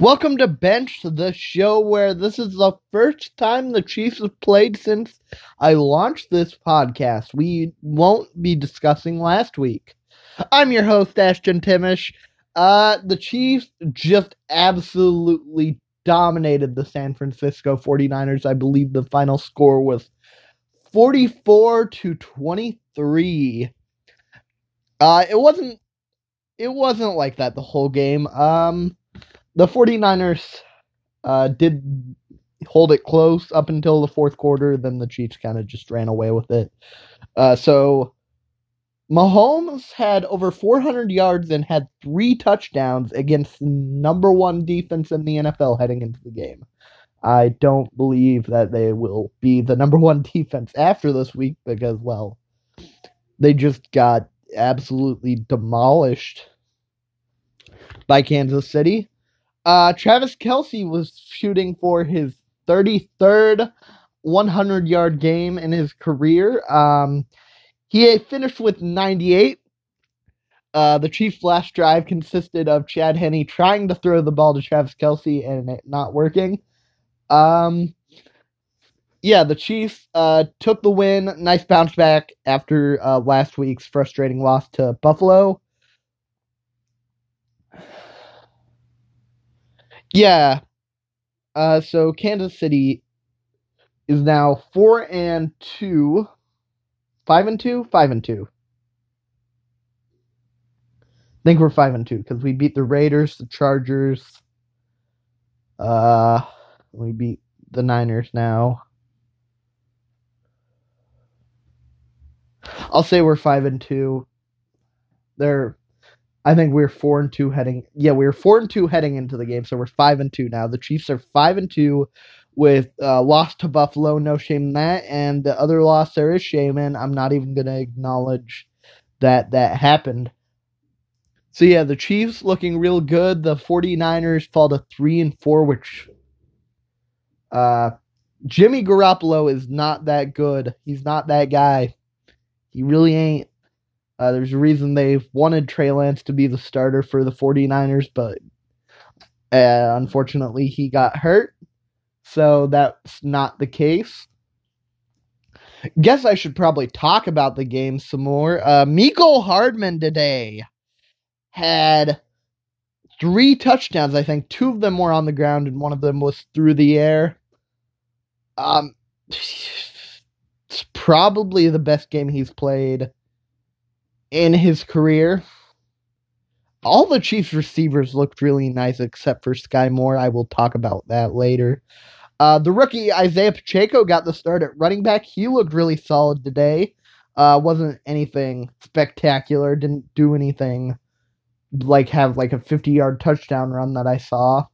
Welcome to Bench, the show where this is the first time the Chiefs have played since I launched this podcast. We won't be discussing last week. I'm your host, Ashton Timish. Uh, the Chiefs just absolutely dominated the San Francisco 49ers. I believe the final score was 44 to 23. Uh, it wasn't it wasn't like that the whole game. Um the 49ers uh, did hold it close up until the fourth quarter. Then the Chiefs kind of just ran away with it. Uh, so Mahomes had over 400 yards and had three touchdowns against the number one defense in the NFL heading into the game. I don't believe that they will be the number one defense after this week because, well, they just got absolutely demolished by Kansas City. Uh, Travis Kelce was shooting for his 33rd 100 yard game in his career. Um, he finished with 98. Uh, the Chiefs' last drive consisted of Chad Henne trying to throw the ball to Travis Kelce and it not working. Um, yeah, the Chiefs uh, took the win. Nice bounce back after uh, last week's frustrating loss to Buffalo. Yeah. Uh, so Kansas City is now four and two, five and two, five and two. I think we're five and two because we beat the Raiders, the Chargers. Uh, we beat the Niners now. I'll say we're five and two. They're I think we're four and two heading. Yeah, we are four and two heading into the game, so we're five and two now. The Chiefs are five and two with uh, loss to Buffalo. No shame in that, and the other loss there is shame in. I'm not even going to acknowledge that that happened. So yeah, the Chiefs looking real good. The 49ers fall to three and four, which uh, Jimmy Garoppolo is not that good. He's not that guy. He really ain't. Uh, there's a reason they wanted Trey Lance to be the starter for the 49ers, but uh, unfortunately he got hurt. So that's not the case. Guess I should probably talk about the game some more. Uh, Mecole Hardman today had three touchdowns. I think two of them were on the ground and one of them was through the air. Um, it's probably the best game he's played in his career. All the Chiefs receivers looked really nice except for Skyy Moore. I will talk about that later. Uh, the rookie Isaiah Pacheco got the start at running back. He looked really solid today. Uh, wasn't anything spectacular. Didn't do anything like have like a 50 yard touchdown run that I saw.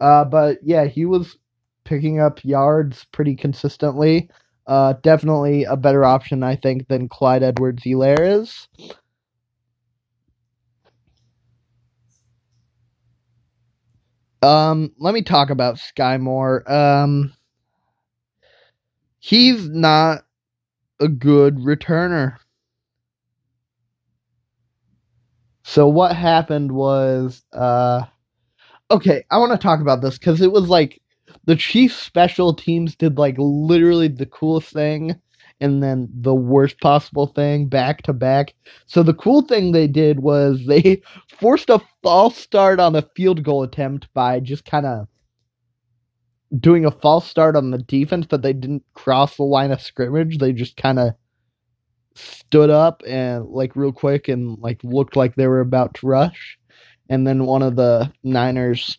Uh, but yeah, he was picking up yards pretty consistently. Uh, definitely a better option, I think, than Clyde Edwards Helaire is. Um, let me talk about Skyy Moore. Um, he's not a good returner. So what happened was, uh, okay, I want to talk about this because it was like the Chiefs special teams did like literally the coolest thing and then the worst possible thing back to back. So the cool thing they did was they forced a false start on a field goal attempt by just kind of doing a false start on the defense, but they didn't cross the line of scrimmage. They just kind of stood up and like real quick and like looked like they were about to rush. And then one of the Niners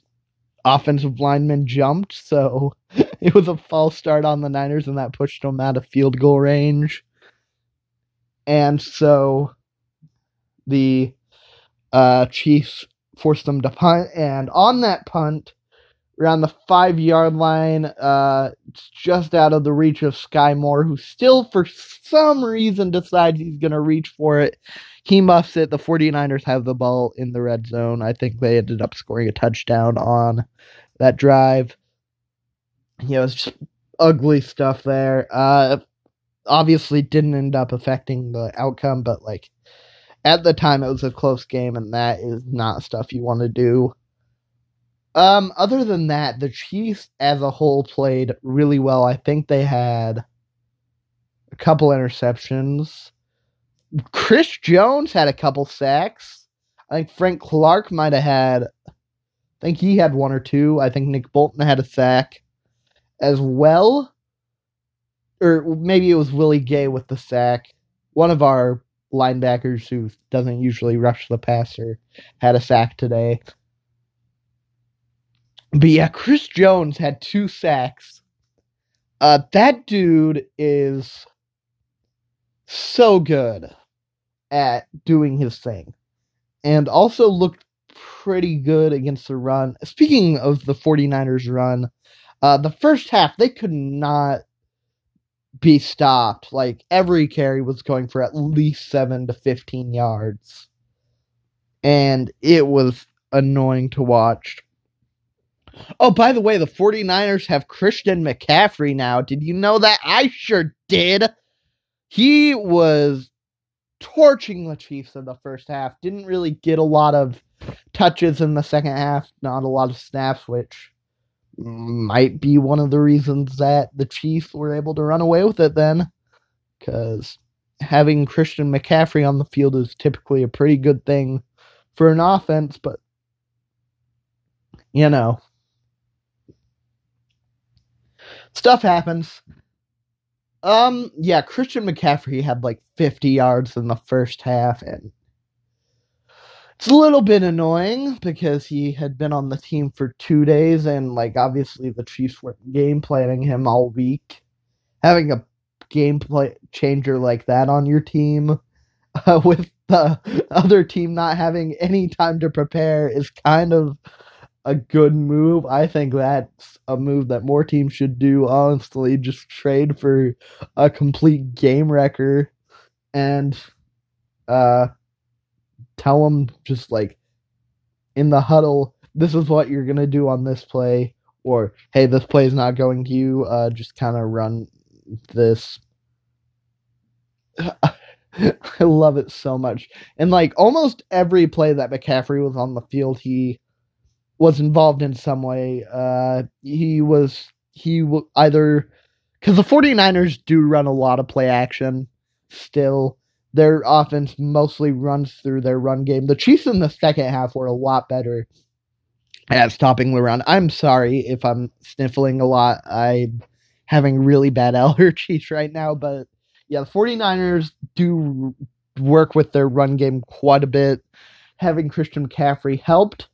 offensive lineman jumped, so it was a false start on the Niners, and that pushed them out of field goal range. And so the uh, Chiefs forced them to punt, and on that punt, around the five yard line, uh, it's just out of the reach of Skyy Moore, who still, for some reason, decides he's going to reach for it he muffs it. The 49ers have the ball in the red zone. I think they ended up scoring a touchdown on that drive. You know, it's just ugly stuff there. Uh, obviously didn't end up affecting the outcome, but like at the time it was a close game, and that is not stuff you want to do. Um, other than that, the Chiefs as a whole played really well. I think they had a couple interceptions. Chris Jones had a couple sacks. I think Frank Clark might have had I think he had one or two. I think Nick Bolton had a sack as well. Or maybe it was Willie Gay with the sack. One of our linebackers who doesn't usually rush the passer had a sack today. But yeah, Chris Jones had two sacks. Uh, that dude is so good at doing his thing. And also looked pretty good against the run. Speaking of the 49ers run, uh, the first half, they could not be stopped. Like every carry was going for at least 7 to 15 yards. And it was annoying to watch. Oh, by the way, the 49ers have Christian McCaffrey now. Did you know that? I sure did. He was torching the Chiefs in the first half. Didn't really get a lot of touches in the second half, not a lot of snaps, which might be one of the reasons that the Chiefs were able to run away with it then. Because having Christian McCaffrey on the field is typically a pretty good thing for an offense, but you know, stuff happens. Um, yeah, Christian McCaffrey had like 50 yards in the first half, and it's a little bit annoying because he had been on the team for two days, and like obviously the Chiefs were game planning him all week. Having a game play changer like that on your team, uh, with the other team not having any time to prepare, is kind of a good move. I think that's a move that more teams should do, honestly. Just trade for a complete game wrecker and uh tell them just like in the huddle, this is what you're gonna do on this play, or hey, this play is not going to you. Uh, just kind of run this. I love it so much, and like almost every play that McCaffrey was on the field, he was involved in some way. Uh, he was he w- either because the 49ers do run a lot of play action still. Their offense mostly runs through their run game. The Chiefs in the second half were a lot better at stopping the run. I'm sorry if I'm sniffling a lot. I'm having really bad allergies right now, but yeah, the 49ers do work with their run game quite a bit. Having Christian McCaffrey helped,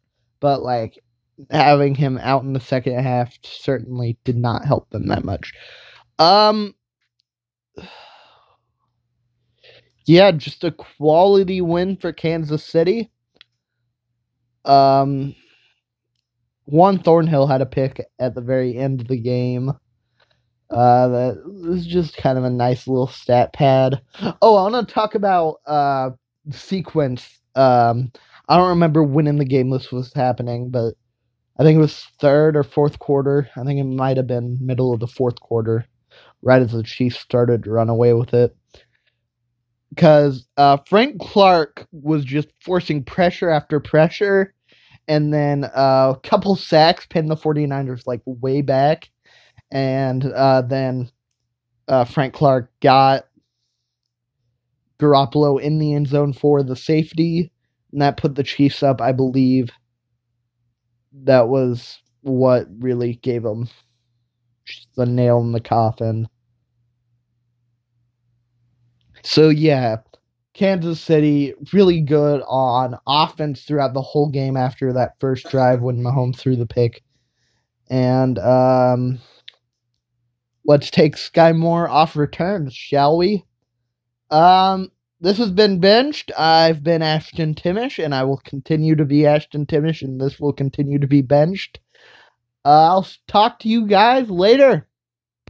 but like having him out in the second half certainly did not help them that much. Um yeah, just a quality win for Kansas City. Um, Juan Thornhill had a pick at the very end of the game. Uh, that was just kind of a nice little stat pad. Oh, I want to talk about uh sequence. Um, I don't remember when in the game this was happening, but I think it was third or fourth quarter. I think it might have been middle of the fourth quarter, right as the Chiefs started to run away with it. Because uh, Frank Clark was just forcing pressure after pressure, and then uh, a couple sacks pinned the 49ers like way back, and uh, then uh, Frank Clark got Garoppolo in the end zone for the safety, and that put the Chiefs up, I believe. That was what really gave them the nail in the coffin. So yeah, Kansas City really good on offense throughout the whole game after that first drive when Mahomes threw the pick. And um, let's take Skyy Moore off returns, shall we? Um, this has been benched. I've been Ashton Timish, and I will continue to be Ashton Timish, and this will continue to be benched. Uh, I'll talk to you guys later.